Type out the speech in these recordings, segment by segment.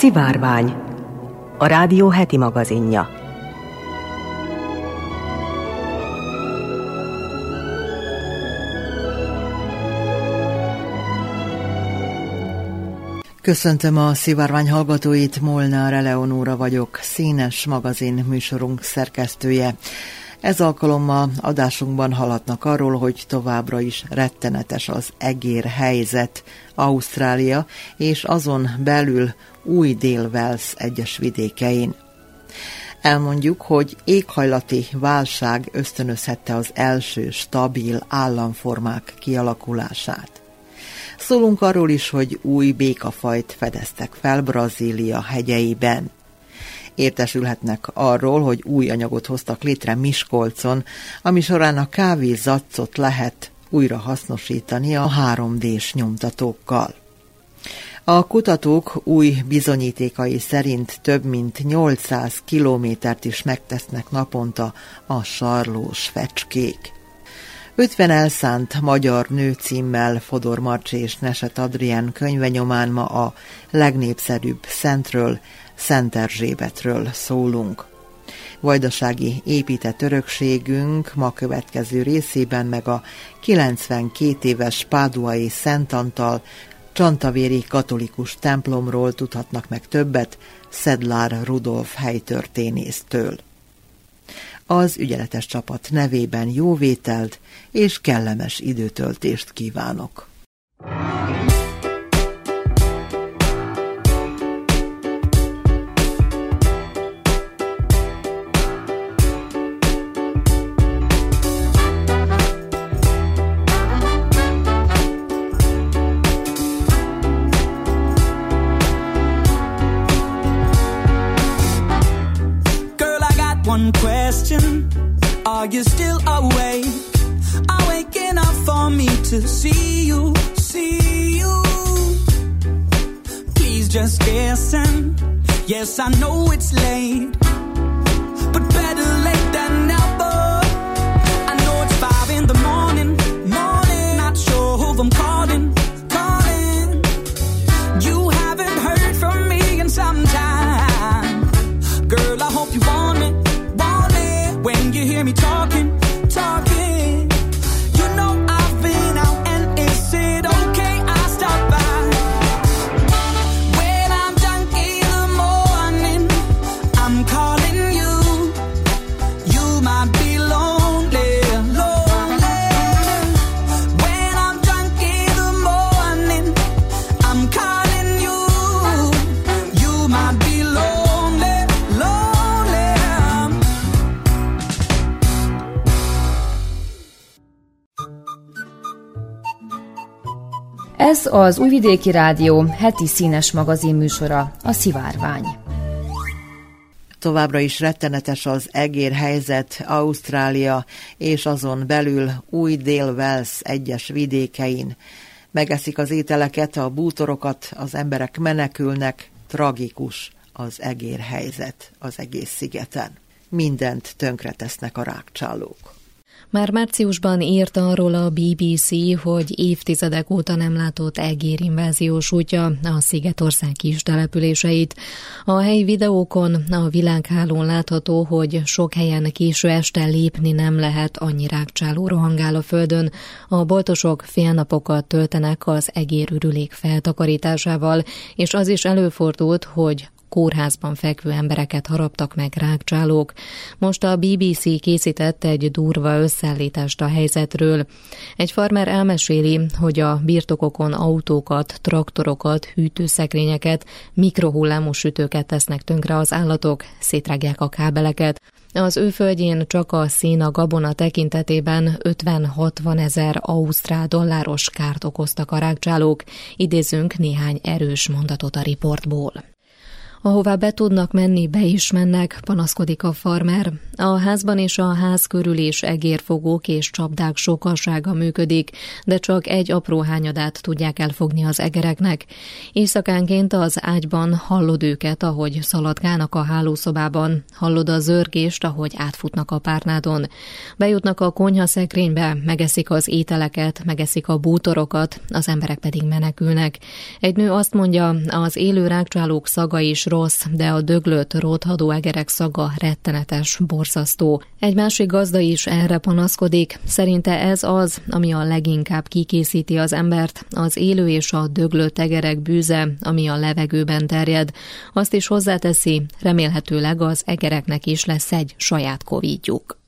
Szivárvány, a rádió heti magazinja. Köszöntöm a szivárvány hallgatóit, Molnár Eleonóra vagyok, színes magazin műsorunk szerkesztője. Ez alkalommal adásunkban haladnak arról, hogy továbbra is rettenetes az egér helyzet Ausztrália és azon belül új Dél-Wales egyes vidékein. Elmondjuk, hogy éghajlati válság ösztönözhette az első stabil államformák kialakulását. Szólunk arról is, hogy új békafajt fedeztek fel Brazília hegyeiben. Értesülhetnek arról, hogy új anyagot hoztak létre Miskolcon, ami során a kávé lehet újra hasznosítani a 3D-s nyomtatókkal. A kutatók új bizonyítékai szerint több mint 800 kilométert is megtesznek naponta a sarlós fecskék. 50 elszánt magyar nő címmel Fodor Marcsi és Neset Adrián könyve ma a legnépszerűbb szentről, Szent Erzsébetről szólunk. Vajdasági épített örökségünk ma következő részében meg a 92 éves Páduai Szent Antal Csantavéri katolikus templomról tudhatnak meg többet Szedlár Rudolf helytörténésztől. Az ügyeletes csapat nevében jóvételt és kellemes időtöltést kívánok. I know it's late, az Újvidéki Rádió heti színes magazin műsora, a Szivárvány. Továbbra is rettenetes az egér helyzet Ausztrália és azon belül új Dél-Wales egyes vidékein. Megeszik az ételeket, a bútorokat, az emberek menekülnek, tragikus az egér helyzet az egész szigeten. Mindent tönkretesznek a rákcsálók. Már márciusban írt arról a BBC, hogy évtizedek óta nem látott egérinváziós útja a Szigetország kis településeit. A helyi videókon a világhálón látható, hogy sok helyen késő este lépni nem lehet, annyi rákcsáló rohangál a földön. A boltosok félnapokat töltenek az egérürülék feltakarításával, és az is előfordult, hogy kórházban fekvő embereket haraptak meg rákcsálók. Most a BBC készített egy durva összeállítást a helyzetről. Egy farmer elmeséli, hogy a birtokokon autókat, traktorokat, hűtőszekrényeket, mikrohullámú sütőket tesznek tönkre az állatok, szétrágják a kábeleket. Az ő földjén csak a szína gabona tekintetében 50-60 ezer ausztrál dolláros kárt okoztak a rákcsálók. Idézünk néhány erős mondatot a riportból. Ahová be tudnak menni, be is mennek, panaszkodik a farmer. A házban és a ház körül is egérfogók és csapdák sokasága működik, de csak egy apró hányadát tudják elfogni az egereknek. Éjszakánként az ágyban hallod őket, ahogy szaladgálnak a hálószobában, hallod a zörgést, ahogy átfutnak a párnádon. Bejutnak a konyha szekrénybe, megeszik az ételeket, megeszik a bútorokat, az emberek pedig menekülnek. Egy nő azt mondja, az élő rákcsálók szaga is rossz, de a döglött, rothadó egerek szaga rettenetes, borzasztó. Egy másik gazda is erre panaszkodik. Szerinte ez az, ami a leginkább kikészíti az embert, az élő és a döglött egerek bűze, ami a levegőben terjed. Azt is hozzáteszi, remélhetőleg az egereknek is lesz egy saját covidjuk.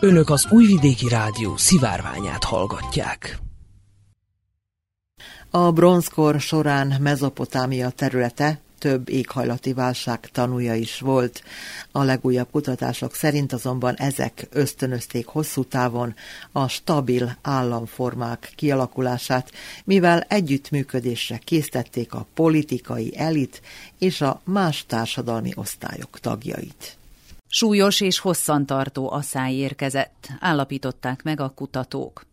Önök az Újvidéki Rádió szivárványát hallgatják. A bronzkor során Mezopotámia területe több éghajlati válság tanúja is volt. A legújabb kutatások szerint azonban ezek ösztönözték hosszú távon a stabil államformák kialakulását, mivel együttműködésre késztették a politikai elit és a más társadalmi osztályok tagjait. Súlyos és hosszantartó asszály érkezett, állapították meg a kutatók.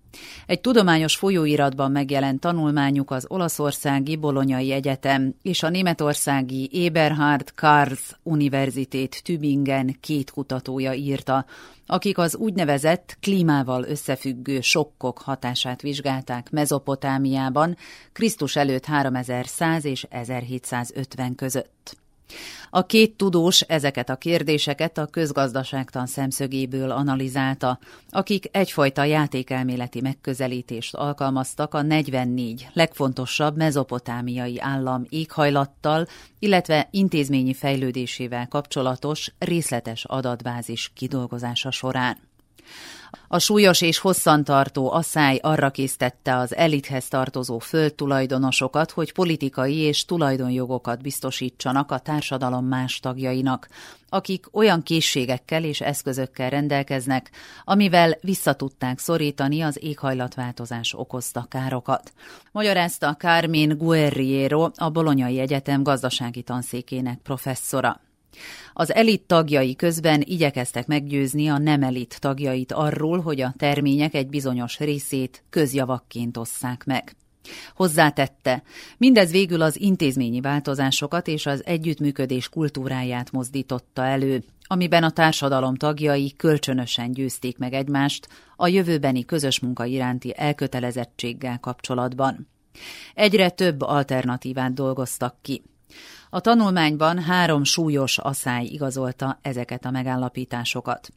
Egy tudományos folyóiratban megjelent tanulmányuk az olaszországi Bolonyai Egyetem és a németországi Eberhard Karls Universitét Tübingen két kutatója írta, akik az úgynevezett klímával összefüggő sokkok hatását vizsgálták Mezopotámiában Krisztus előtt 3100 és 1750 között. A két tudós ezeket a kérdéseket a közgazdaságtan szemszögéből analizálta, akik egyfajta játékelméleti megközelítést alkalmaztak a 44 legfontosabb mezopotámiai állam éghajlattal, illetve intézményi fejlődésével kapcsolatos részletes adatbázis kidolgozása során. A súlyos és hosszantartó asszály arra késztette az elithez tartozó földtulajdonosokat, hogy politikai és tulajdonjogokat biztosítsanak a társadalom más tagjainak, akik olyan készségekkel és eszközökkel rendelkeznek, amivel visszatudták szorítani az éghajlatváltozás okozta károkat. Magyarázta Carmen Guerriero, a Bolonyai Egyetem gazdasági tanszékének professzora. Az elit tagjai közben igyekeztek meggyőzni a nem elit tagjait arról, hogy a termények egy bizonyos részét közjavakként osszák meg. Hozzátette, mindez végül az intézményi változásokat és az együttműködés kultúráját mozdította elő, amiben a társadalom tagjai kölcsönösen győzték meg egymást a jövőbeni közös munka iránti elkötelezettséggel kapcsolatban. Egyre több alternatívát dolgoztak ki. A tanulmányban három súlyos asszály igazolta ezeket a megállapításokat.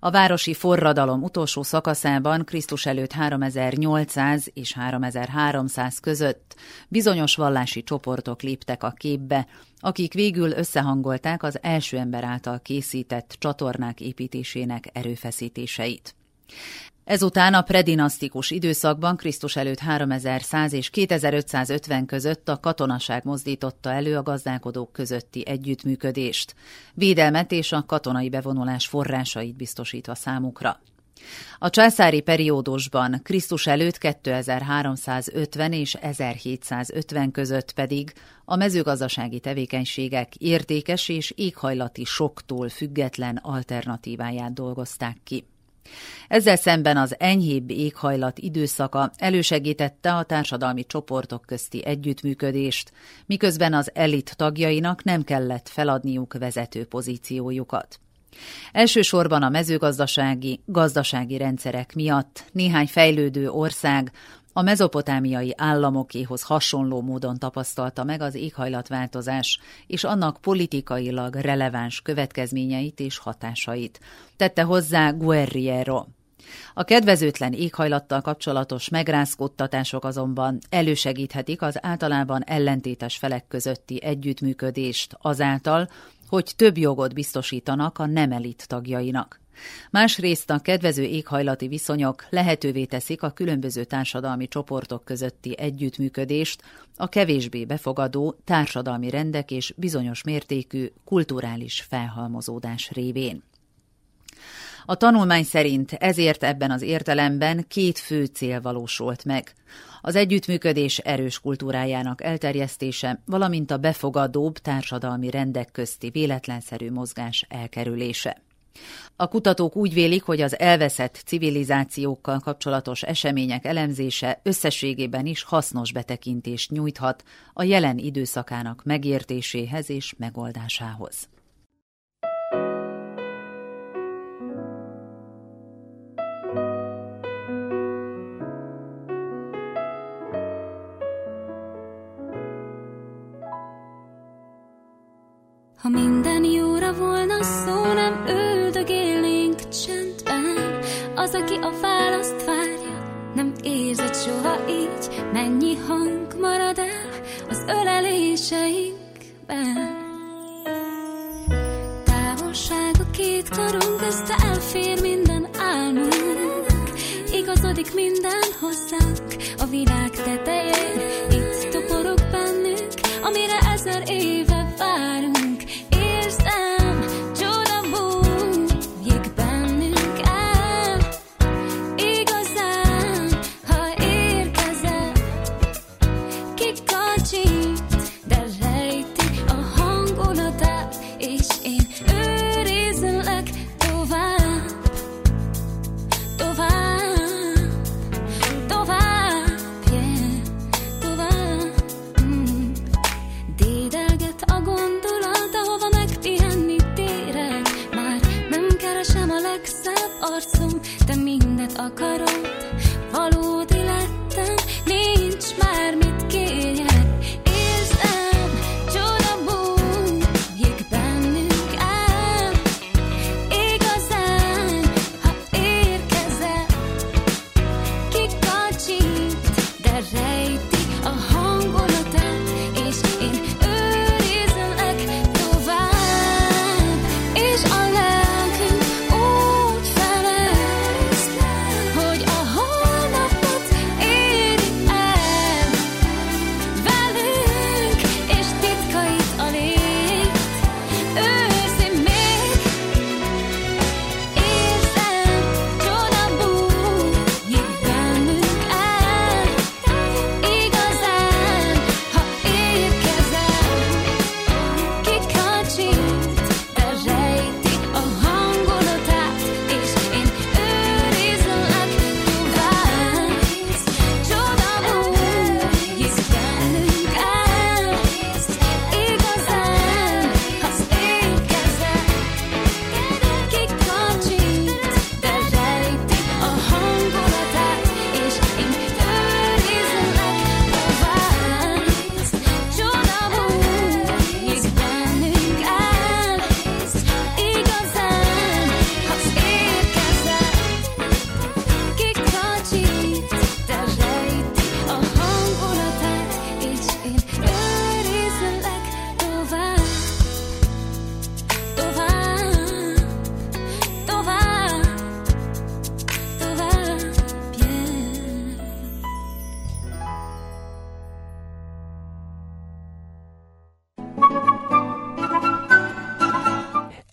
A városi forradalom utolsó szakaszában Krisztus előtt 3800 és 3300 között bizonyos vallási csoportok léptek a képbe, akik végül összehangolták az első ember által készített csatornák építésének erőfeszítéseit. Ezután a predinasztikus időszakban Krisztus előtt 3100 és 2550 között a katonaság mozdította elő a gazdálkodók közötti együttműködést, védelmet és a katonai bevonulás forrásait biztosítva számukra. A császári periódusban Krisztus előtt 2350 és 1750 között pedig a mezőgazdasági tevékenységek értékes és éghajlati soktól független alternatíváját dolgozták ki. Ezzel szemben az enyhébb éghajlat időszaka elősegítette a társadalmi csoportok közti együttműködést, miközben az elit tagjainak nem kellett feladniuk vezető pozíciójukat. Elsősorban a mezőgazdasági, gazdasági rendszerek miatt néhány fejlődő ország a mezopotámiai államokéhoz hasonló módon tapasztalta meg az éghajlatváltozás és annak politikailag releváns következményeit és hatásait, tette hozzá Guerriero. A kedvezőtlen éghajlattal kapcsolatos megrázkódtatások azonban elősegíthetik az általában ellentétes felek közötti együttműködést azáltal, hogy több jogot biztosítanak a nem elit tagjainak. Másrészt a kedvező éghajlati viszonyok lehetővé teszik a különböző társadalmi csoportok közötti együttműködést, a kevésbé befogadó társadalmi rendek és bizonyos mértékű kulturális felhalmozódás révén. A tanulmány szerint ezért ebben az értelemben két fő cél valósult meg. Az együttműködés erős kultúrájának elterjesztése, valamint a befogadóbb társadalmi rendek közti véletlenszerű mozgás elkerülése. A kutatók úgy vélik, hogy az elveszett civilizációkkal kapcsolatos események elemzése összességében is hasznos betekintést nyújthat a jelen időszakának megértéséhez és megoldásához. Ha minden jóra volna szó, nem üldögélnénk csendben. Az, aki a választ várja, nem érzed soha így. Mennyi hang marad el az öleléseinkben. Távolság a két karunk közt elfér minden álmunk. Igazodik minden hozzánk a világ tetején. Itt toporog bennünk, amire ezer éve várunk.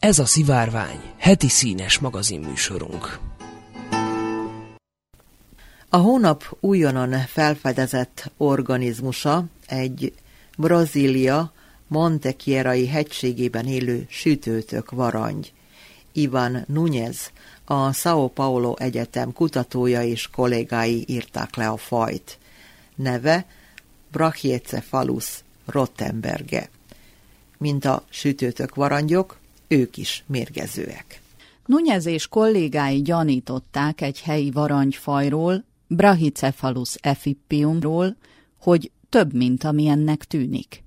Ez a Szivárvány, heti színes magazinműsorunk. A hónap újonnan felfedezett organizmusa egy Brazília Montekierai hegységében élő sütőtök varangy. Ivan Núñez, a São Paulo Egyetem kutatója és kollégái írták le a fajt. Neve Brachycephalus rottenberge. Mint a sütőtök varangyok, ők is mérgezőek. Nunyez és kollégái gyanították egy helyi varangyfajról, Brachycephalus efippiumról, hogy több, mint amilyennek tűnik.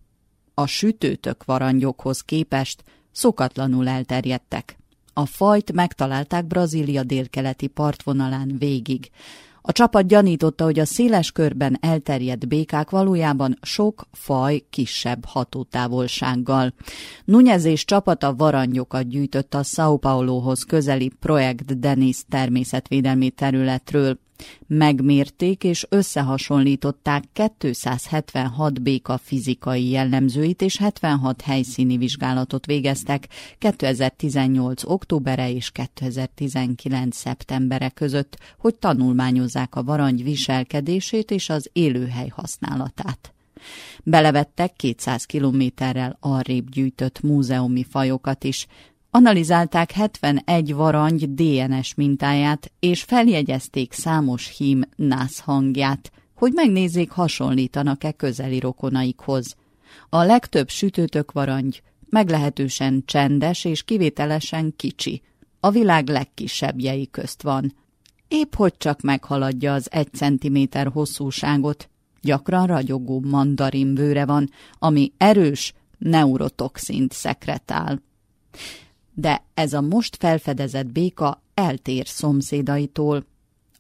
A sütőtök varangyokhoz képest szokatlanul elterjedtek. A fajt megtalálták Brazília délkeleti partvonalán végig. A csapat gyanította, hogy a széles körben elterjedt békák valójában sok faj kisebb hatótávolsággal. Nunyez és csapata varangyokat gyűjtött a São Paulohoz közeli Projekt Denis természetvédelmi területről. Megmérték és összehasonlították 276 béka fizikai jellemzőit és 76 helyszíni vizsgálatot végeztek 2018. októbere és 2019. szeptembere között, hogy tanulmányozzák a varangy viselkedését és az élőhely használatát. Belevettek 200 kilométerrel arrébb gyűjtött múzeumi fajokat is, Analizálták 71 varangy DNS mintáját, és feljegyezték számos hím nász hangját, hogy megnézzék, hasonlítanak-e közeli rokonaikhoz. A legtöbb sütőtök varangy meglehetősen csendes és kivételesen kicsi. A világ legkisebbjei közt van. Épp hogy csak meghaladja az egy centiméter hosszúságot, gyakran ragyogó mandarin bőre van, ami erős neurotoxint szekretál de ez a most felfedezett béka eltér szomszédaitól.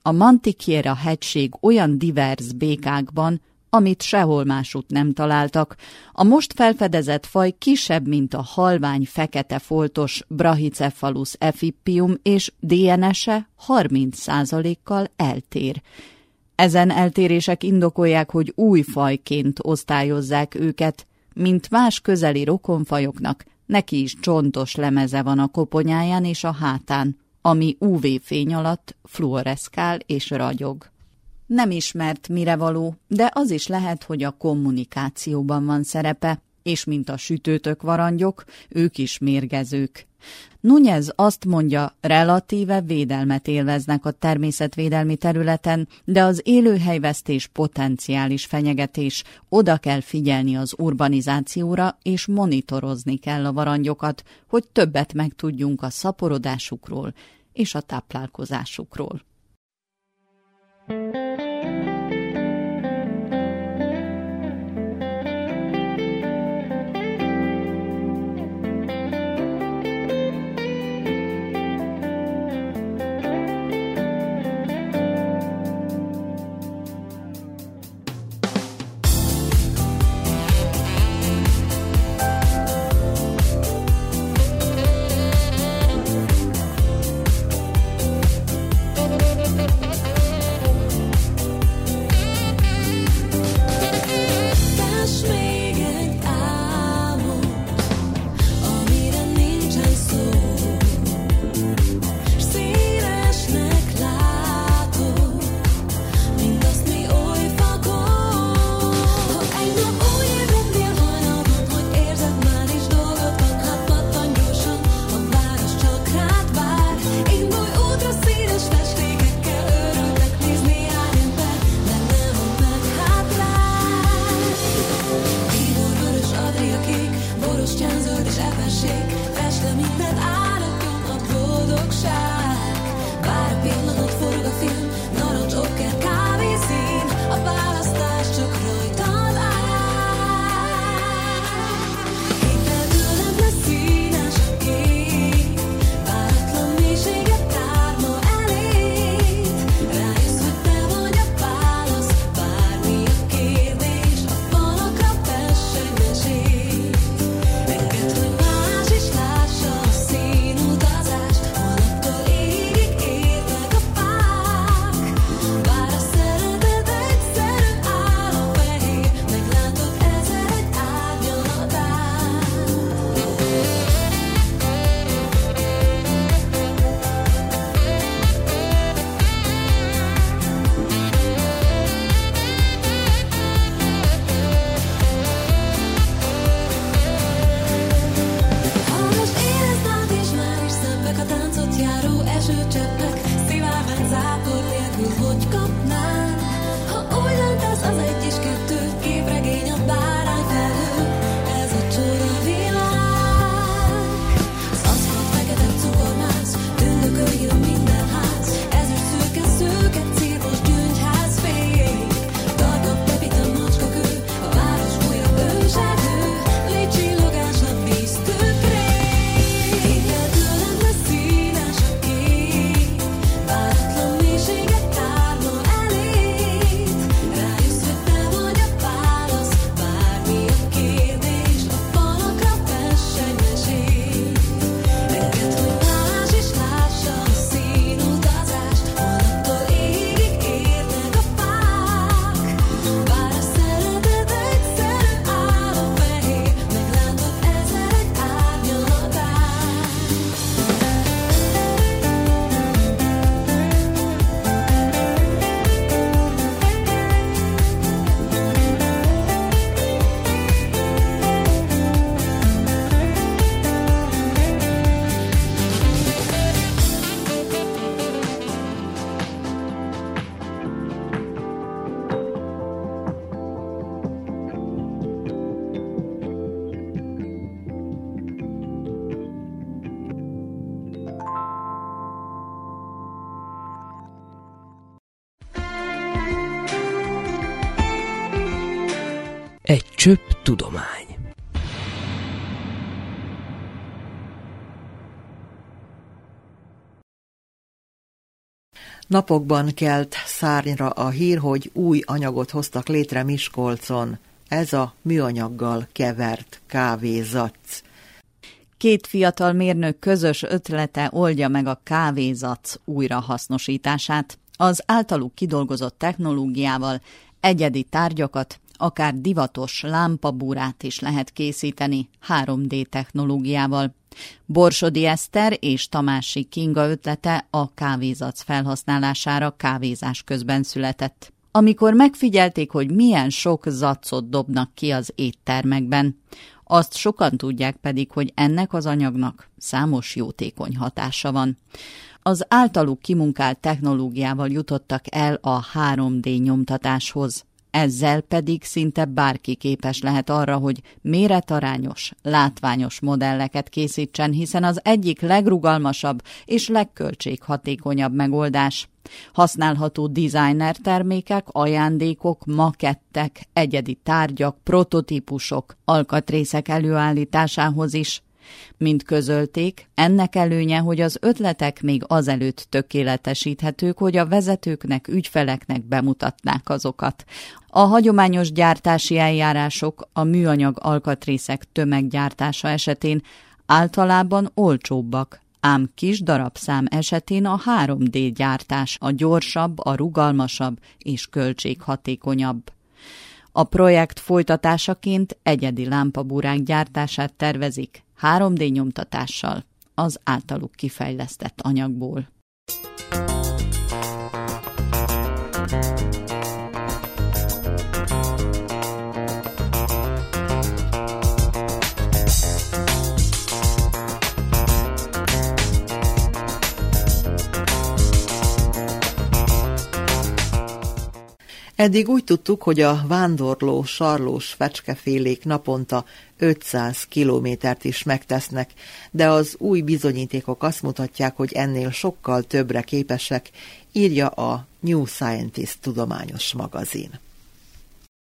A Mantikiera hegység olyan divers békákban, amit sehol másút nem találtak. A most felfedezett faj kisebb, mint a halvány fekete foltos Brachycephalus efippium, és DNS-e 30%-kal eltér. Ezen eltérések indokolják, hogy új fajként osztályozzák őket, mint más közeli rokonfajoknak, Neki is csontos lemeze van a koponyáján és a hátán, ami UV-fény alatt fluoreszkál és ragyog. Nem ismert mire való, de az is lehet, hogy a kommunikációban van szerepe, és mint a sütőtök varangyok, ők is mérgezők. Nunyez azt mondja, relatíve védelmet élveznek a természetvédelmi területen, de az élőhelyvesztés potenciális fenyegetés, oda kell figyelni az urbanizációra, és monitorozni kell a varangyokat, hogy többet megtudjunk a szaporodásukról és a táplálkozásukról. Thank you. shake. Csöpp tudomány. Napokban kelt szárnyra a hír, hogy új anyagot hoztak létre Miskolcon. Ez a műanyaggal kevert kávézac. Két fiatal mérnök közös ötlete oldja meg a kávézac újrahasznosítását. Az általuk kidolgozott technológiával egyedi tárgyakat, akár divatos lámpabúrát is lehet készíteni 3D technológiával. Borsodi Eszter és Tamási Kinga ötlete a kávézac felhasználására kávézás közben született. Amikor megfigyelték, hogy milyen sok zacot dobnak ki az éttermekben, azt sokan tudják pedig, hogy ennek az anyagnak számos jótékony hatása van. Az általuk kimunkált technológiával jutottak el a 3D nyomtatáshoz. Ezzel pedig szinte bárki képes lehet arra, hogy méretarányos, látványos modelleket készítsen, hiszen az egyik legrugalmasabb és legköltséghatékonyabb megoldás. Használható designer termékek, ajándékok, makettek, egyedi tárgyak, prototípusok, alkatrészek előállításához is. Mint közölték, ennek előnye, hogy az ötletek még azelőtt tökéletesíthetők, hogy a vezetőknek, ügyfeleknek bemutatnák azokat. A hagyományos gyártási eljárások a műanyag alkatrészek tömeggyártása esetén általában olcsóbbak, ám kis darabszám esetén a 3D gyártás a gyorsabb, a rugalmasabb és költséghatékonyabb. A projekt folytatásaként egyedi lámpabúrák gyártását tervezik 3D nyomtatással az általuk kifejlesztett anyagból. Eddig úgy tudtuk, hogy a vándorló, sarlós fecskefélék naponta 500 kilométert is megtesznek, de az új bizonyítékok azt mutatják, hogy ennél sokkal többre képesek, írja a New Scientist tudományos magazin.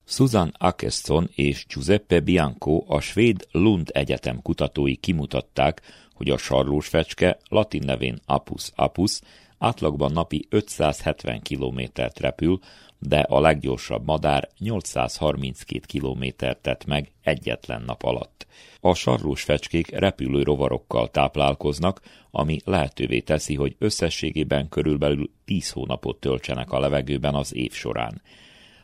Susan Akesson és Giuseppe Bianco a svéd Lund Egyetem kutatói kimutatták, hogy a sarlós fecske, latin nevén Apus apus, átlagban napi 570 kilométert repül, de a leggyorsabb madár 832 kilométert tett meg egyetlen nap alatt. A sarlós fecskék repülő rovarokkal táplálkoznak, ami lehetővé teszi, hogy összességében körülbelül 10 hónapot töltsenek a levegőben az év során.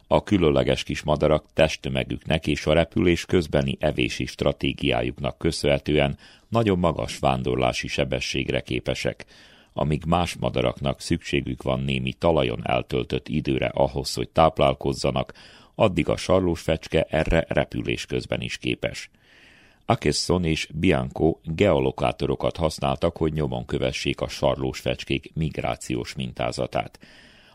A különleges kis madarak testtömegüknek és a repülés közbeni evési stratégiájuknak köszönhetően nagyon magas vándorlási sebességre képesek, amíg más madaraknak szükségük van némi talajon eltöltött időre ahhoz, hogy táplálkozzanak, addig a sarlós fecske erre repülés közben is képes. Akesson és Bianco geolokátorokat használtak, hogy nyomon kövessék a sarlós fecskék migrációs mintázatát.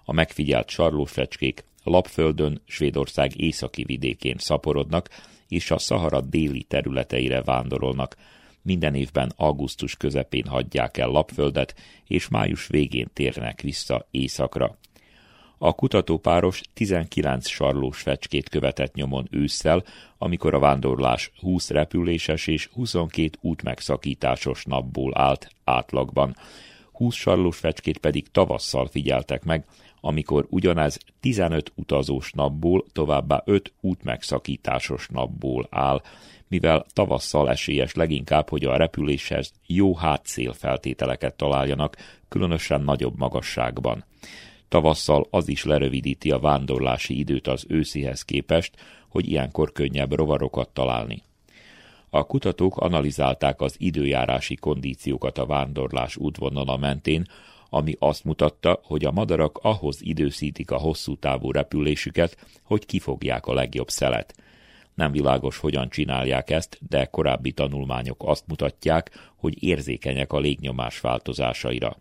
A megfigyelt sarlós fecskék Lapföldön, Svédország északi vidékén szaporodnak, és a Szahara déli területeire vándorolnak. Minden évben augusztus közepén hagyják el Lapföldet, és május végén térnek vissza északra. A kutatópáros 19 sarlós fecskét követett nyomon ősszel, amikor a vándorlás 20 repüléses és 22 útmegszakításos napból állt átlagban. 20 sarlós fecskét pedig tavasszal figyeltek meg, amikor ugyanez 15 utazós napból, továbbá 5 útmegszakításos napból áll, mivel tavasszal esélyes leginkább, hogy a repüléshez jó hátszél feltételeket találjanak, különösen nagyobb magasságban. Tavasszal az is lerövidíti a vándorlási időt az őszihez képest, hogy ilyenkor könnyebb rovarokat találni. A kutatók analizálták az időjárási kondíciókat a vándorlás útvonala mentén, ami azt mutatta, hogy a madarak ahhoz időszítik a hosszú távú repülésüket, hogy kifogják a legjobb szelet. Nem világos, hogyan csinálják ezt, de korábbi tanulmányok azt mutatják, hogy érzékenyek a légnyomás változásaira.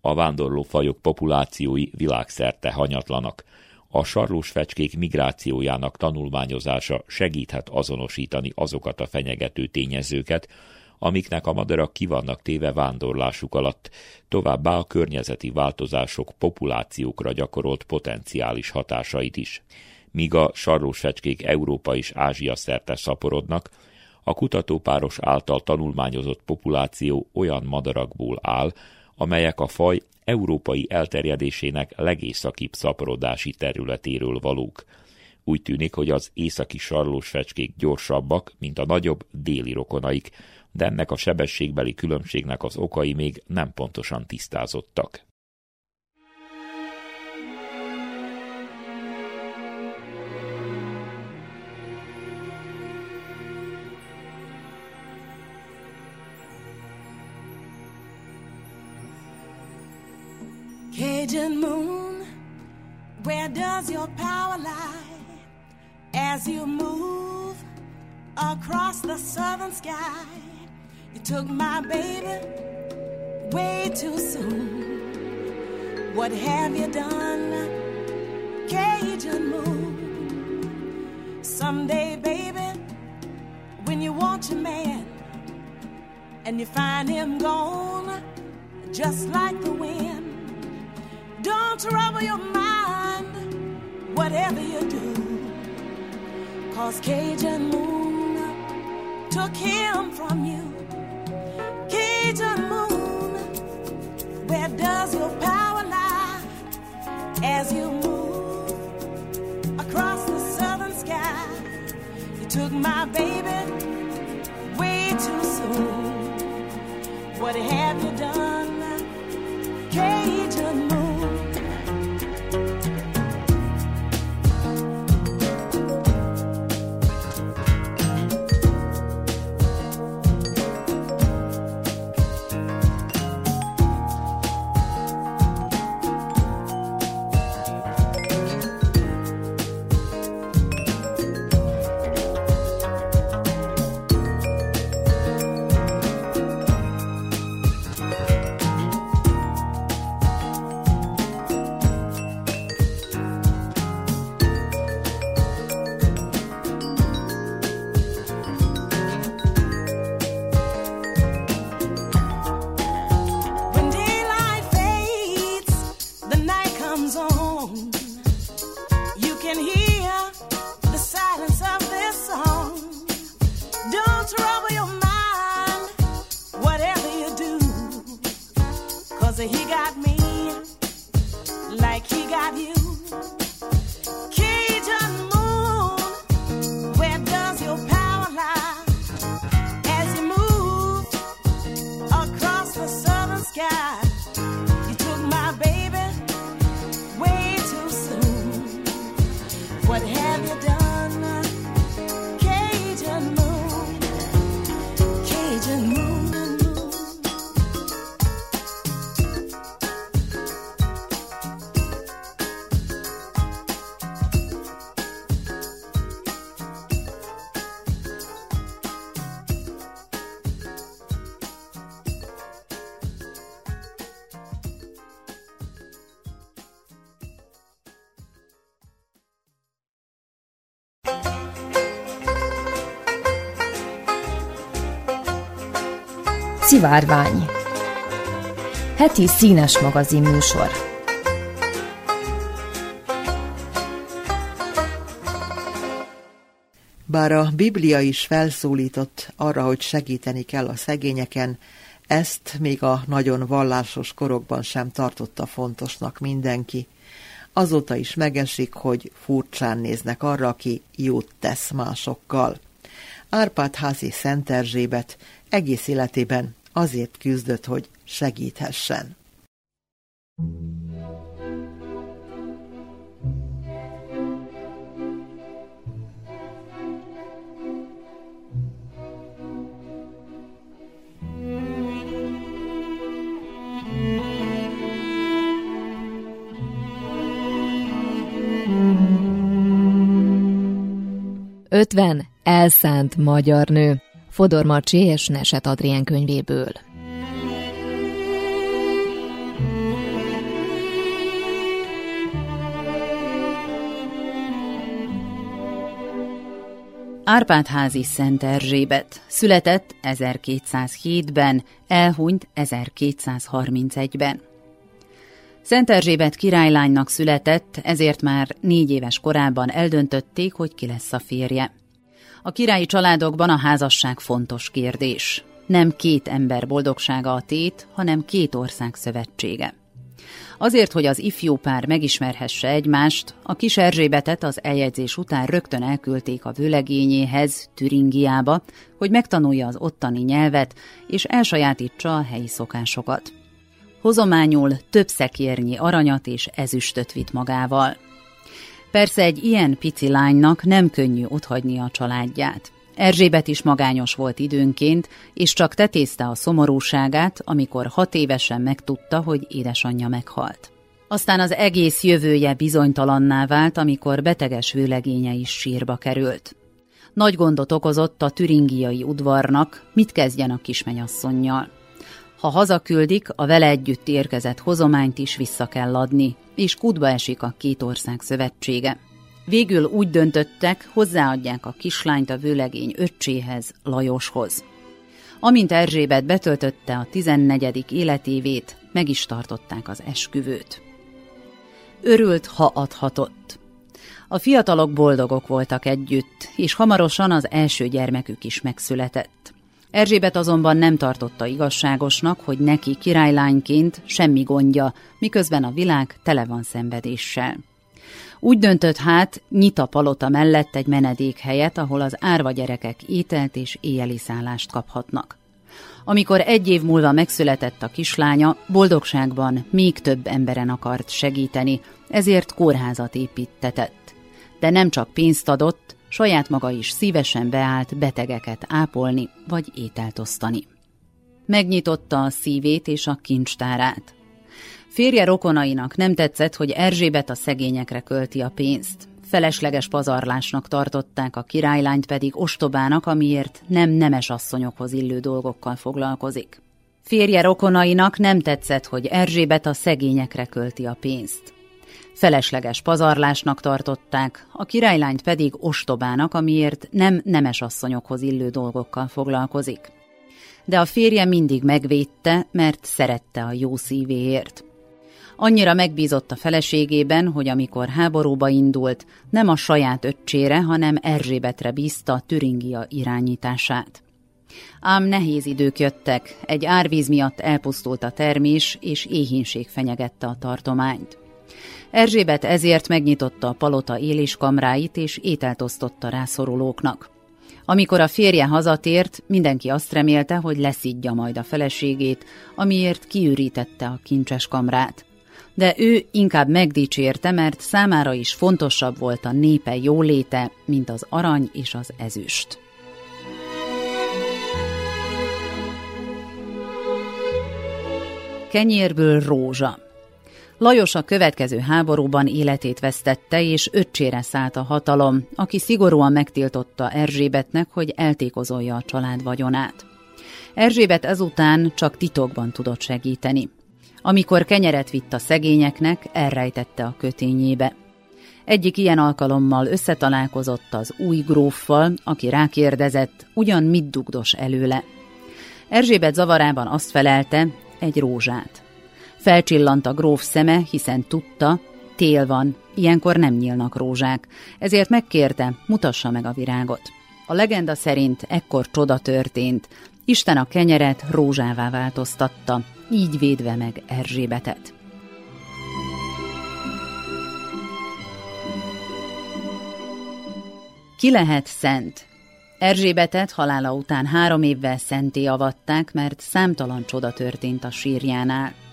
A vándorló fajok populációi világszerte hanyatlanak. A sarlós fecskék migrációjának tanulmányozása segíthet azonosítani azokat a fenyegető tényezőket, amiknek a madarak kivannak téve vándorlásuk alatt, továbbá a környezeti változások populációkra gyakorolt potenciális hatásait is. Míg a sarlós fecskék Európa és Ázsia szerte szaporodnak, a kutatópáros által tanulmányozott populáció olyan madarakból áll, amelyek a faj európai elterjedésének legészakibb szaporodási területéről valók. Úgy tűnik, hogy az északi sarlós fecskék gyorsabbak, mint a nagyobb déli rokonaik, de ennek a sebességbeli különbségnek az okai még nem pontosan tisztázottak. Cajun moon, where does your power lie as you move across the southern sky? You took my baby way too soon. What have you done, Cajun moon? Someday, baby, when you want your man and you find him gone, just like the wind. Don't trouble your mind, whatever you do. Cause Cajun Moon took him from you. Cajun Moon, where does your power lie as you move across the southern sky? You took my baby way too soon. What have you done, Cajun Moon? Szivárvány Heti színes magazin műsor Bár a Biblia is felszólított arra, hogy segíteni kell a szegényeken, ezt még a nagyon vallásos korokban sem tartotta fontosnak mindenki. Azóta is megesik, hogy furcsán néznek arra, aki jót tesz másokkal. Árpád házi Szent Erzsébet egész életében azért küzdött, hogy segíthessen. Ötven elszánt magyar nő. Fodor Marcsi és Neset Adrien könyvéből. Árpádházi Szent Erzsébet született 1207-ben, elhunyt 1231-ben. Szent Erzsébet királylánynak született, ezért már négy éves korában eldöntötték, hogy ki lesz a férje. A királyi családokban a házasság fontos kérdés. Nem két ember boldogsága a tét, hanem két ország szövetsége. Azért, hogy az ifjú pár megismerhesse egymást, a kis Erzsébetet az eljegyzés után rögtön elküldték a vőlegényéhez, Türingiába, hogy megtanulja az ottani nyelvet, és elsajátítsa a helyi szokásokat. Hozományul több szekérnyi aranyat és ezüstöt vitt magával. Persze egy ilyen pici lánynak nem könnyű otthagyni a családját. Erzsébet is magányos volt időnként, és csak tetézte a szomorúságát, amikor hat évesen megtudta, hogy édesanyja meghalt. Aztán az egész jövője bizonytalanná vált, amikor beteges vőlegénye is sírba került. Nagy gondot okozott a türingiai udvarnak, mit kezdjen a kismenyasszonynal. Ha hazaküldik, a vele együtt érkezett hozományt is vissza kell adni, és kútba esik a két ország szövetsége. Végül úgy döntöttek, hozzáadják a kislányt a vőlegény öccséhez, Lajoshoz. Amint Erzsébet betöltötte a 14. életévét, meg is tartották az esküvőt. Örült, ha adhatott. A fiatalok boldogok voltak együtt, és hamarosan az első gyermekük is megszületett. Erzsébet azonban nem tartotta igazságosnak, hogy neki királylányként semmi gondja, miközben a világ tele van szenvedéssel. Úgy döntött hát, nyit a palota mellett egy menedékhelyet, ahol az árva gyerekek ételt és éjjeli szállást kaphatnak. Amikor egy év múlva megszületett a kislánya, boldogságban még több emberen akart segíteni, ezért kórházat építetett. De nem csak pénzt adott, saját maga is szívesen beállt betegeket ápolni vagy ételt osztani. Megnyitotta a szívét és a kincstárát. Férje rokonainak nem tetszett, hogy Erzsébet a szegényekre költi a pénzt. Felesleges pazarlásnak tartották a királylányt pedig ostobának, amiért nem nemes asszonyokhoz illő dolgokkal foglalkozik. Férje rokonainak nem tetszett, hogy Erzsébet a szegényekre költi a pénzt. Felesleges pazarlásnak tartották, a királylányt pedig ostobának, amiért nem nemes asszonyokhoz illő dolgokkal foglalkozik. De a férje mindig megvédte, mert szerette a jó szívéért. Annyira megbízott a feleségében, hogy amikor háborúba indult, nem a saját öccsére, hanem Erzsébetre bízta Türingia irányítását. Ám nehéz idők jöttek, egy árvíz miatt elpusztult a termés, és éhínség fenyegette a tartományt. Erzsébet ezért megnyitotta a palota éliskamráit, és ételt osztotta rászorulóknak. Amikor a férje hazatért, mindenki azt remélte, hogy leszidja majd a feleségét, amiért kiürítette a kincses kamrát de ő inkább megdicsérte, mert számára is fontosabb volt a népe jóléte, mint az arany és az ezüst. Kenyérből rózsa Lajos a következő háborúban életét vesztette, és öccsére szállt a hatalom, aki szigorúan megtiltotta Erzsébetnek, hogy eltékozolja a család vagyonát. Erzsébet ezután csak titokban tudott segíteni. Amikor kenyeret vitt a szegényeknek, elrejtette a kötényébe. Egyik ilyen alkalommal összetalálkozott az új gróffal, aki rákérdezett, ugyan mit dugdos előle. Erzsébet zavarában azt felelte, egy rózsát. Felcsillant a gróf szeme, hiszen tudta, tél van, ilyenkor nem nyílnak rózsák, ezért megkérte, mutassa meg a virágot. A legenda szerint ekkor csoda történt, Isten a kenyeret rózsává változtatta, így védve meg Erzsébetet. Ki lehet szent? Erzsébetet halála után három évvel szenté avatták, mert számtalan csoda történt a sírjánál.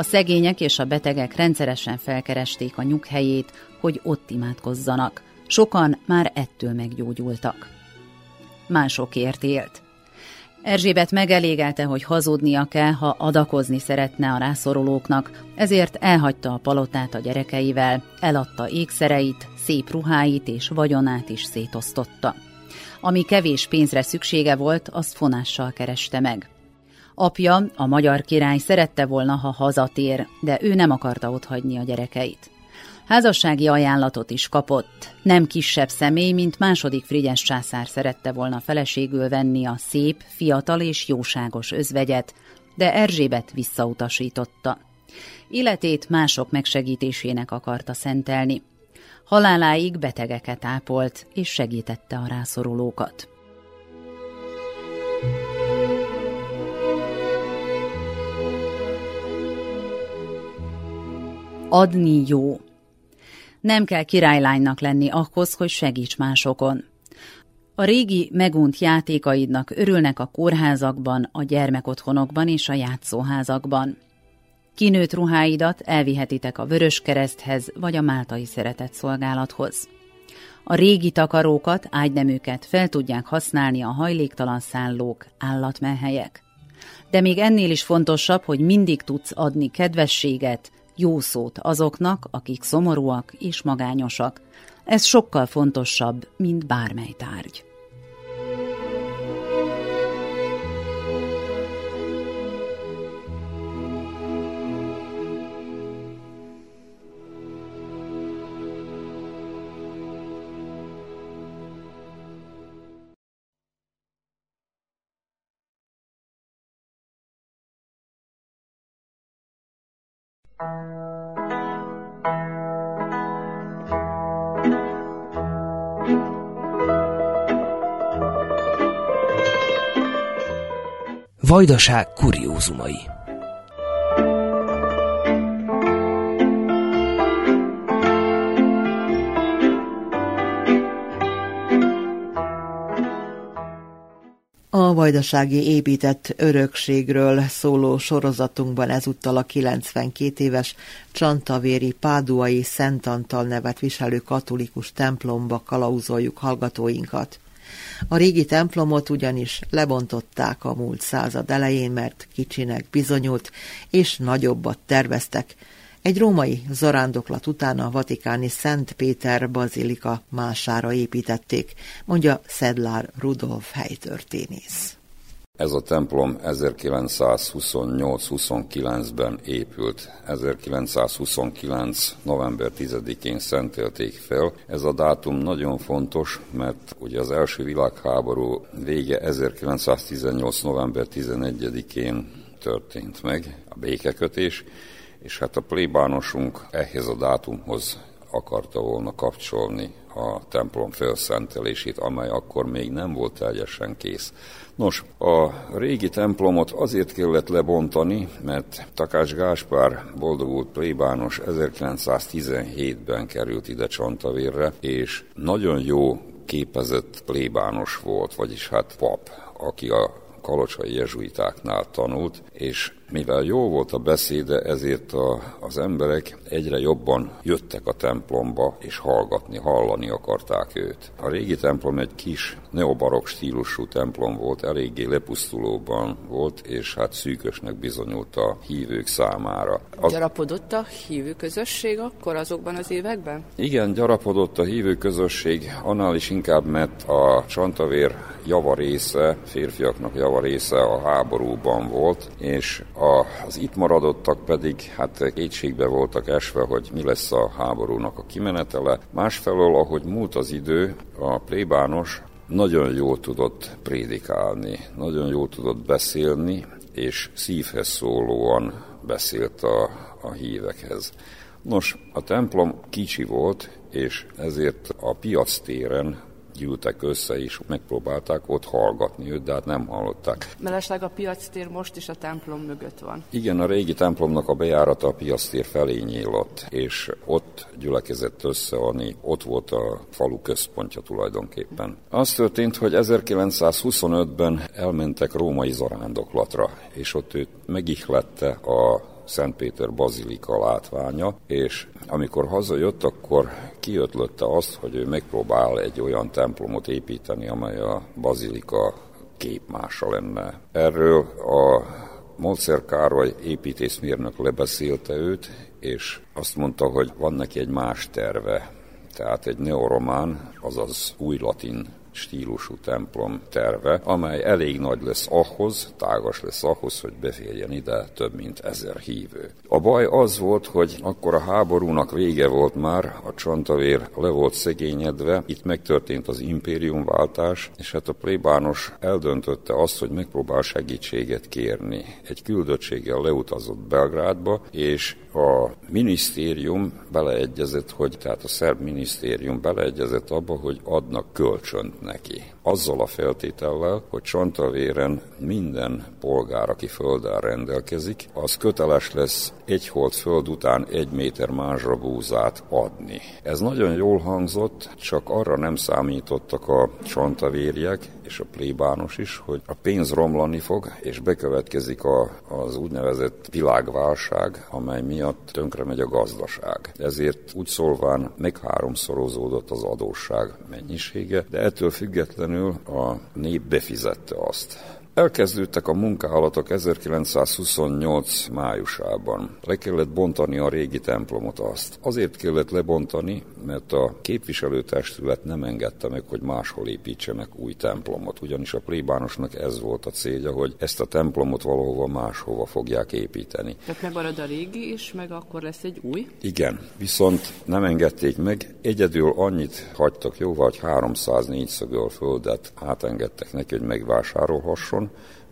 A szegények és a betegek rendszeresen felkeresték a nyughelyét, hogy ott imádkozzanak. Sokan már ettől meggyógyultak. Másokért élt. Erzsébet megelégelte, hogy hazudnia kell, ha adakozni szeretne a rászorulóknak, ezért elhagyta a palotát a gyerekeivel, eladta ékszereit, szép ruháit és vagyonát is szétosztotta. Ami kevés pénzre szüksége volt, azt fonással kereste meg. Apja, a magyar király szerette volna, ha hazatér, de ő nem akarta otthagyni a gyerekeit. Házassági ajánlatot is kapott. Nem kisebb személy, mint második Frigyes császár szerette volna feleségül venni a szép, fiatal és jóságos özvegyet, de Erzsébet visszautasította. Életét mások megsegítésének akarta szentelni. Haláláig betegeket ápolt, és segítette a rászorulókat. Adni jó. Nem kell királylánynak lenni ahhoz, hogy segíts másokon. A régi megunt játékaidnak örülnek a kórházakban, a gyermekotthonokban és a játszóházakban. Kinőtt ruháidat elvihetitek a Vörös Kereszthez vagy a Máltai Szeretett Szolgálathoz. A régi takarókat, ágyneműket fel tudják használni a hajléktalan szállók, állatmenhelyek. De még ennél is fontosabb, hogy mindig tudsz adni kedvességet, jó szót azoknak, akik szomorúak és magányosak. Ez sokkal fontosabb, mint bármely tárgy. Vajdaság kuriózumai A vajdasági épített örökségről szóló sorozatunkban ezúttal a 92 éves Csantavéri Páduai Szent Antal nevet viselő katolikus templomba kalauzoljuk hallgatóinkat. A régi templomot ugyanis lebontották a múlt század elején, mert kicsinek bizonyult, és nagyobbat terveztek. Egy római zarándoklat után a vatikáni Szent Péter bazilika mására építették, mondja Szedlár Rudolf helytörténész. Ez a templom 1928-29-ben épült. 1929. november 10-én szentelték fel. Ez a dátum nagyon fontos, mert ugye az első világháború vége 1918. november 11-én történt meg, a békekötés, és hát a plébánosunk ehhez a dátumhoz akarta volna kapcsolni a templom felszentelését, amely akkor még nem volt teljesen kész. Nos, a régi templomot azért kellett lebontani, mert Takács Gáspár boldogult plébános 1917-ben került ide Csantavérre, és nagyon jó képezett plébános volt, vagyis hát pap, aki a kalocsai jezsuitáknál tanult, és mivel jó volt a beszéde, ezért a, az emberek egyre jobban jöttek a templomba, és hallgatni, hallani akarták őt. A régi templom egy kis neobarok stílusú templom volt, eléggé lepusztulóban volt, és hát szűkösnek bizonyult a hívők számára. Az... Gyarapodott a hívő közösség akkor azokban az években? Igen, gyarapodott a hívő közösség, annál is inkább, mert a csantavér javarésze, férfiaknak javarésze a háborúban volt, és az itt maradottak pedig hát kétségbe voltak esve, hogy mi lesz a háborúnak a kimenetele. Másfelől, ahogy múlt az idő, a plébános nagyon jól tudott prédikálni, nagyon jól tudott beszélni, és szívhez szólóan beszélt a, a hívekhez. Nos, a templom kicsi volt, és ezért a piac téren gyűltek össze, és megpróbálták ott hallgatni őt, de hát nem hallották. Mellesleg a piac tér most is a templom mögött van. Igen, a régi templomnak a bejárata a piac tér felé nyílott, és ott gyülekezett össze, ami ott volt a falu központja tulajdonképpen. Az történt, hogy 1925-ben elmentek római zarándoklatra, és ott őt megihlette a Szent Péter bazilika látványa, és amikor hazajött, akkor kiötlötte azt, hogy ő megpróbál egy olyan templomot építeni, amely a bazilika képmása lenne. Erről a Molzer Károly építészmérnök lebeszélte őt, és azt mondta, hogy van neki egy más terve, tehát egy neoromán, azaz új latin stílusú templom terve, amely elég nagy lesz ahhoz, tágas lesz ahhoz, hogy beférjen ide több mint ezer hívő. A baj az volt, hogy akkor a háborúnak vége volt már, a csantavér le volt szegényedve, itt megtörtént az impériumváltás, és hát a plébános eldöntötte azt, hogy megpróbál segítséget kérni. Egy küldöttséggel leutazott Belgrádba, és a minisztérium beleegyezett, hogy tehát a szerb minisztérium beleegyezett abba, hogy adnak kölcsönt neki. Azzal a feltétellel, hogy Csantavéren minden polgár, aki földdel rendelkezik, az köteles lesz egy holt föld után egy méter mázsra búzát adni. Ez nagyon jól hangzott, csak arra nem számítottak a csantavérjek és a plébános is, hogy a pénz romlani fog, és bekövetkezik a, az úgynevezett világválság, amely miatt tönkre megy a gazdaság. Ezért úgy szólván megháromszorozódott az adósság mennyisége, de ettől függetlenül a nép befizette azt. Elkezdődtek a munkálatok 1928 májusában. Le kellett bontani a régi templomot azt. Azért kellett lebontani, mert a képviselőtestület nem engedte meg, hogy máshol építsenek új templomot. Ugyanis a plébánosnak ez volt a célja, hogy ezt a templomot valahova máshova fogják építeni. Tehát megmarad a régi is, meg akkor lesz egy új? Igen, viszont nem engedték meg. Egyedül annyit hagytak jó, hogy 304 szögöl földet átengedtek neki, hogy megvásárolhasson,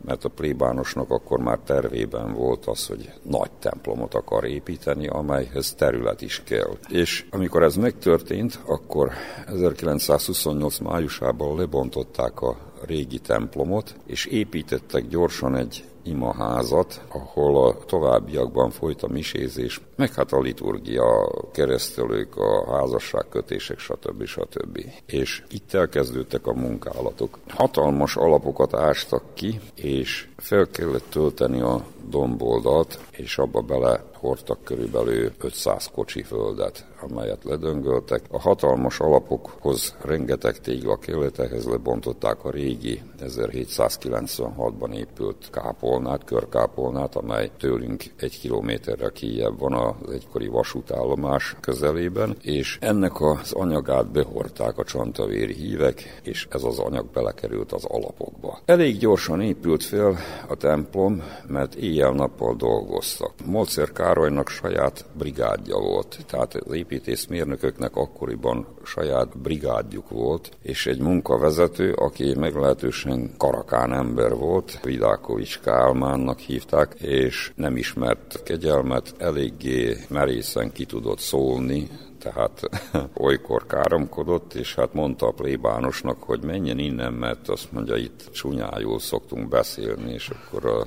mert a plébánosnak akkor már tervében volt az, hogy nagy templomot akar építeni, amelyhez terület is kell. És amikor ez megtörtént, akkor 1928 májusában lebontották a régi templomot, és építettek gyorsan egy imaházat, ahol a továbbiakban folyt a misézés, meg hát a liturgia, a keresztelők, a házasságkötések, stb. stb. És itt elkezdődtek a munkálatok. Hatalmas alapokat ástak ki, és fel kellett tölteni a domboldalt, és abba bele hordtak körülbelül 500 kocsi földet, amelyet ledöngöltek. A hatalmas alapokhoz rengeteg tégla kellett, ehhez lebontották a régi 1796-ban épült kápolnát, körkápolnát, amely tőlünk egy kilométerre kijebb van az egykori vasútállomás közelében, és ennek az anyagát behordták a csantavéri hívek, és ez az anyag belekerült az alapokba. Elég gyorsan épült fel a templom, mert éjjel-nappal dolgoztak. Molcer Károlynak saját brigádja volt, tehát az építészmérnököknek akkoriban saját brigádjuk volt, és egy munkavezető, aki meglehetősen karakán ember volt, Vidákovics Kálmánnak hívták, és nem ismert kegyelmet, eléggé merészen ki tudott szólni, tehát olykor káromkodott, és hát mondta a plébánosnak, hogy menjen innen, mert azt mondja, itt csúnyájul szoktunk beszélni, és akkor a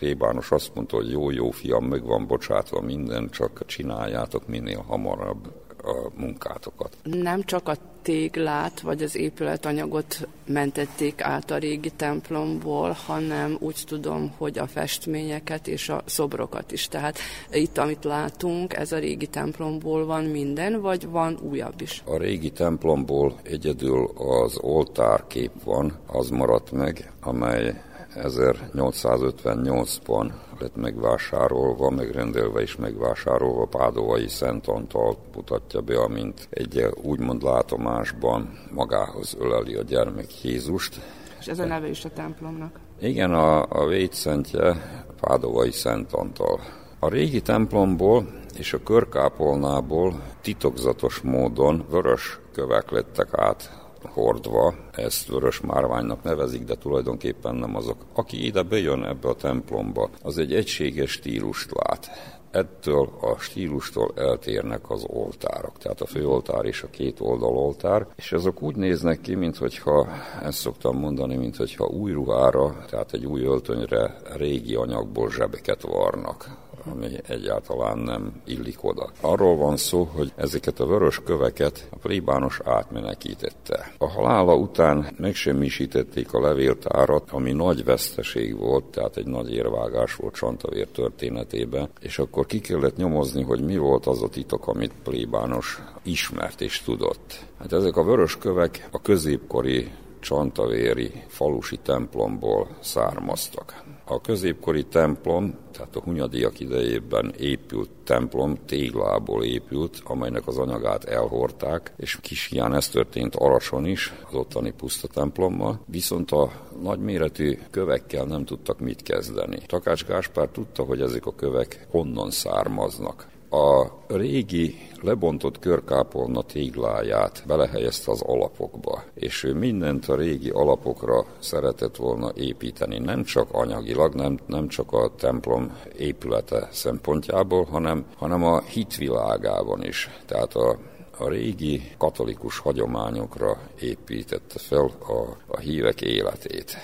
plébános azt mondta, hogy jó, jó fiam, meg van bocsátva minden, csak csináljátok minél hamarabb a munkátokat. Nem csak a téglát vagy az épületanyagot mentették át a régi templomból, hanem úgy tudom, hogy a festményeket és a szobrokat is. Tehát itt, amit látunk, ez a régi templomból van minden, vagy van újabb is? A régi templomból egyedül az oltárkép van, az maradt meg, amely 1858-ban lett megvásárolva, megrendelve és megvásárolva Pádovai Szent Antal mutatja be, amint egy úgymond látomásban magához öleli a gyermek Jézust. És ez a neve is a templomnak? Igen, a, a védszentje Pádovai Szent Antal. A régi templomból és a körkápolnából titokzatos módon vörös kövek lettek át hordva, ezt vörös márványnak nevezik, de tulajdonképpen nem azok. Aki ide bejön ebbe a templomba, az egy egységes stílust lát. Ettől a stílustól eltérnek az oltárok, tehát a főoltár és a két oldal oltár, és azok úgy néznek ki, mintha, ezt szoktam mondani, mintha új ruhára, tehát egy új öltönyre régi anyagból zsebeket varnak ami egyáltalán nem illik oda. Arról van szó, hogy ezeket a vörös köveket a plébános átmenekítette. A halála után megsemmisítették a levéltárat, ami nagy veszteség volt, tehát egy nagy érvágás volt Csantavér történetében, és akkor ki kellett nyomozni, hogy mi volt az a titok, amit plébános ismert és tudott. Hát ezek a vörös kövek a középkori csantavéri falusi templomból származtak. A középkori templom, tehát a hunyadiak idejében épült templom téglából épült, amelynek az anyagát elhordták, és kis hián ez történt Arason is, az ottani puszta templommal, viszont a nagyméretű kövekkel nem tudtak mit kezdeni. Takács Gáspár tudta, hogy ezek a kövek honnan származnak. A régi lebontott körkápolna tégláját belehelyezte az alapokba, és ő mindent a régi alapokra szeretett volna építeni, nem csak anyagilag, nem, nem csak a templom épülete szempontjából, hanem, hanem a hitvilágában is. Tehát a a régi katolikus hagyományokra építette fel a, a hívek életét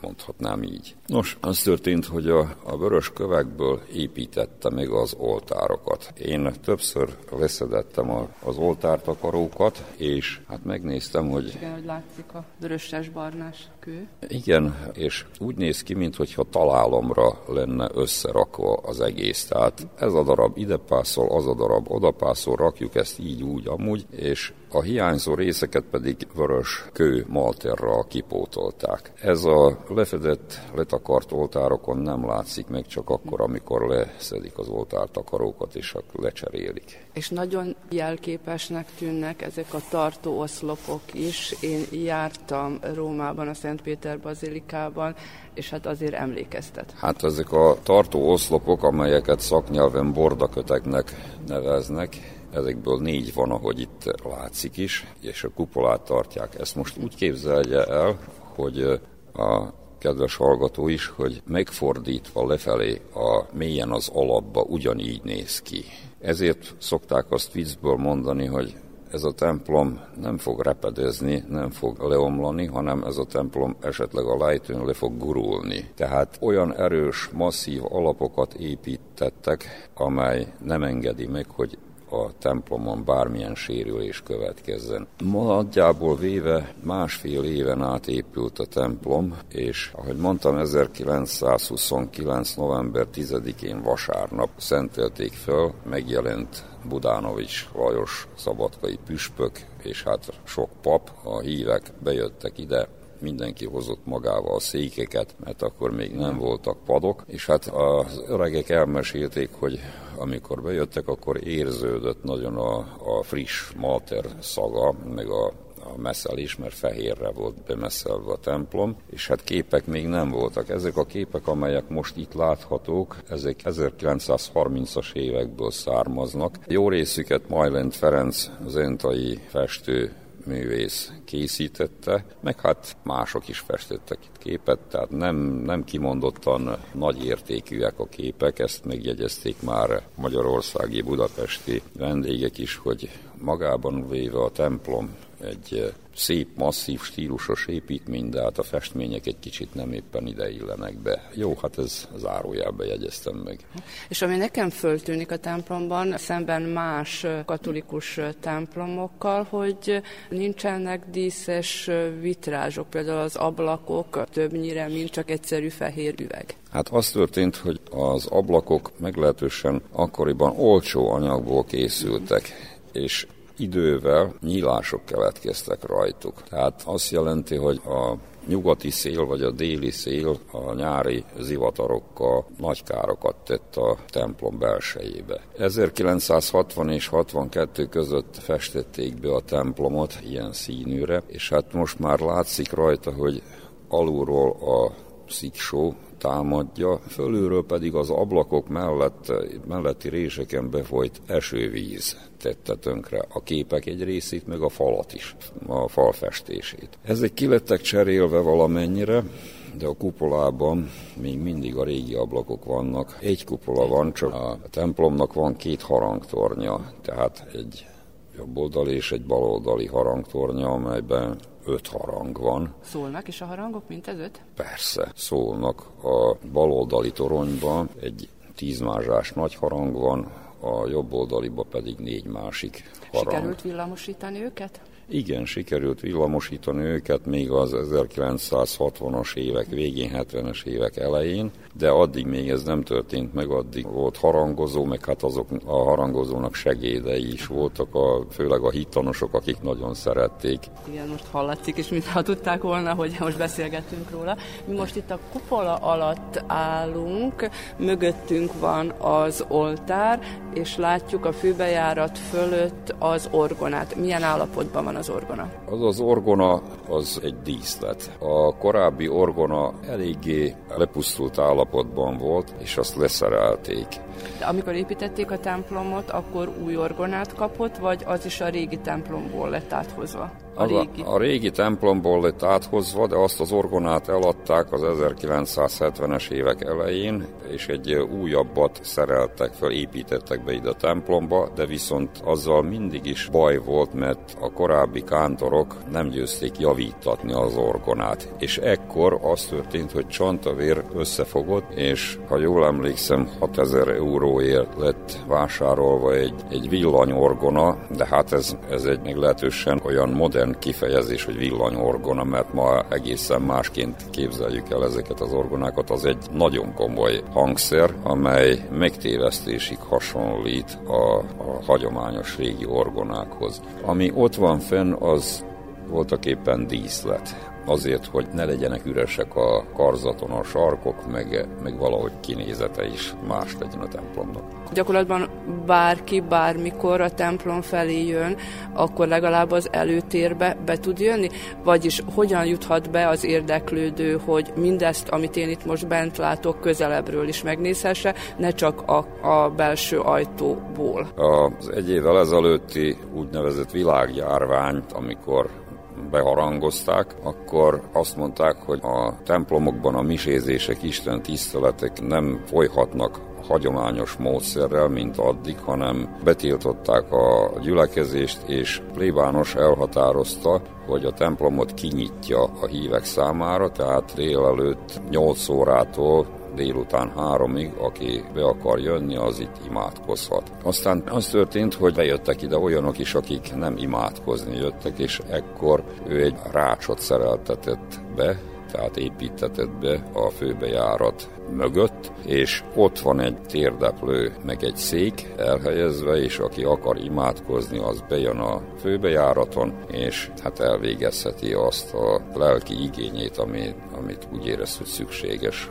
mondhatnám így. Nos, az történt, hogy a, a vörös kövekből építette meg az oltárokat. Én többször leszedettem a, az oltártakarókat, és hát megnéztem, hogy... Igen, hogy látszik a vöröses-barnás kő. Igen, és úgy néz ki, mintha találomra lenne összerakva az egész. Tehát ez a darab ide pászol, az a darab oda pászol, rakjuk ezt így, úgy, amúgy, és a hiányzó részeket pedig vörös kő malterral kipótolták. Ez a lefedett, letakart oltárokon nem látszik meg csak akkor, amikor leszedik az oltártakarókat és lecserélik. És nagyon jelképesnek tűnnek ezek a tartó oszlopok is. Én jártam Rómában, a Szent Péter bazilikában, és hát azért emlékeztet. Hát ezek a tartó oszlopok, amelyeket szaknyelven bordaköteknek neveznek, ezekből négy van, ahogy itt látszik is, és a kupolát tartják. Ezt most úgy képzelje el, hogy a kedves hallgató is, hogy megfordítva lefelé a mélyen az alapba ugyanígy néz ki. Ezért szokták azt viccből mondani, hogy ez a templom nem fog repedezni, nem fog leomlani, hanem ez a templom esetleg a lejtőn le fog gurulni. Tehát olyan erős, masszív alapokat építettek, amely nem engedi meg, hogy a templomon bármilyen sérülés következzen. Ma nagyjából véve másfél éven át épült a templom, és ahogy mondtam, 1929. november 10-én vasárnap szentelték föl, megjelent Budánovics Lajos szabadkai püspök, és hát sok pap, a hívek bejöttek ide, mindenki hozott magával a székeket, mert akkor még nem voltak padok, és hát az öregek elmesélték, hogy amikor bejöttek, akkor érződött nagyon a, a friss malter szaga, meg a a messzelés, mert fehérre volt bemesszelve a templom, és hát képek még nem voltak. Ezek a képek, amelyek most itt láthatók, ezek 1930-as évekből származnak. Jó részüket Majlent Ferenc, zentai festő művész készítette, meg hát mások is festettek itt képet, tehát nem, nem kimondottan nagy értékűek a képek, ezt megjegyezték már magyarországi, budapesti vendégek is, hogy magában véve a templom egy szép, masszív, stílusos építmény, de hát a festmények egy kicsit nem éppen ide illenek be. Jó, hát ez zárójelbe jegyeztem meg. És ami nekem föltűnik a templomban, szemben más katolikus templomokkal, hogy nincsenek díszes vitrázsok, például az ablakok többnyire, mint csak egyszerű fehér üveg. Hát az történt, hogy az ablakok meglehetősen akkoriban olcsó anyagból készültek, és idővel nyílások keletkeztek rajtuk. Tehát azt jelenti, hogy a nyugati szél vagy a déli szél a nyári zivatarokkal nagy károkat tett a templom belsejébe. 1960 és 62 között festették be a templomot ilyen színűre, és hát most már látszik rajta, hogy alulról a sziksó támadja, fölülről pedig az ablakok mellett, melletti réseken befolyt esővíz tette tönkre a képek egy részét, meg a falat is, a falfestését. Ezek kilettek cserélve valamennyire, de a kupolában még mindig a régi ablakok vannak. Egy kupola van, csak a templomnak van két harangtornya, tehát egy jobboldali és egy baloldali harangtornya, amelyben öt harang van. Szólnak is a harangok, mint ez öt? Persze, szólnak. A baloldali toronyban egy tízmázsás nagy harang van, a jobb oldaliba pedig négy másik harang. Sikerült villamosítani őket? Igen, sikerült villamosítani őket még az 1960-as évek végén, 70-es évek elején, de addig még ez nem történt meg, addig volt harangozó, meg hát azok a harangozónak segédei is voltak, a, főleg a hitanosok, akik nagyon szerették. Igen, most hallatszik, és mintha tudták volna, hogy most beszélgetünk róla. Mi most itt a kupola alatt állunk, mögöttünk van az oltár, és látjuk a főbejárat fölött az orgonát. Milyen állapotban van az orgona? Az az orgona az egy díszlet. A korábbi orgona eléggé lepusztult állapotban volt, és azt leszerelték. De amikor építették a templomot, akkor új orgonát kapott, vagy az is a régi templomból lett áthozva? A, a, régi. a régi templomból lett áthozva, de azt az orgonát eladták az 1970-es évek elején, és egy újabbat szereltek fel, építettek be ide a templomba, de viszont azzal mindig is baj volt, mert a korábbi kántorok nem győzték javítatni az orgonát. És ekkor az történt, hogy Csantavér összefogott, és ha jól emlékszem, 6000 euróért lett vásárolva egy, egy villanyorgona, de hát ez, ez egy meglehetősen olyan modern modern kifejezés, hogy villanyorgona, mert ma egészen másként képzeljük el ezeket az orgonákat. Az egy nagyon komoly hangszer, amely megtévesztésig hasonlít a, a hagyományos régi orgonákhoz. Ami ott van fenn, az voltak éppen díszlet azért, hogy ne legyenek üresek a karzaton a sarkok, meg, meg valahogy kinézete is más legyen a templomnak. Gyakorlatban bárki bármikor a templom felé jön, akkor legalább az előtérbe be tud jönni? Vagyis hogyan juthat be az érdeklődő, hogy mindezt, amit én itt most bent látok, közelebbről is megnézhesse, ne csak a, a belső ajtóból? Az egy évvel ezelőtti úgynevezett világjárványt, amikor beharangozták, akkor azt mondták, hogy a templomokban a misézések, Isten tiszteletek nem folyhatnak hagyományos módszerrel, mint addig, hanem betiltották a gyülekezést, és plébános elhatározta, hogy a templomot kinyitja a hívek számára, tehát délelőtt 8 órától délután háromig, aki be akar jönni, az itt imádkozhat. Aztán az történt, hogy bejöttek ide olyanok is, akik nem imádkozni jöttek, és ekkor ő egy rácsot szereltetett be, tehát építetett be a főbejárat mögött, és ott van egy térdeplő, meg egy szék elhelyezve, és aki akar imádkozni, az bejön a főbejáraton, és hát elvégezheti azt a lelki igényét, amit, amit úgy érez, hogy szükséges.